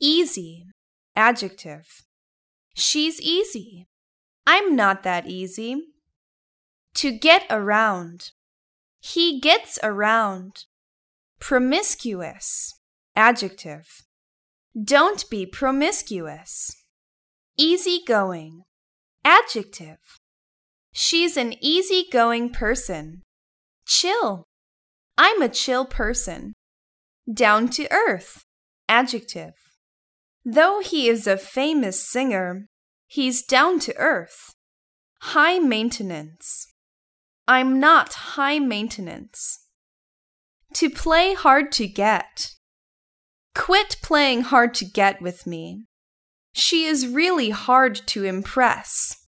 Easy. Adjective. She's easy. I'm not that easy. To get around. He gets around. Promiscuous. Adjective. Don't be promiscuous. Easygoing. Adjective. She's an easygoing person. Chill. I'm a chill person. Down to earth. Adjective. Though he is a famous singer, he's down to earth. High maintenance. I'm not high maintenance. To play hard to get. Quit playing hard to get with me. She is really hard to impress.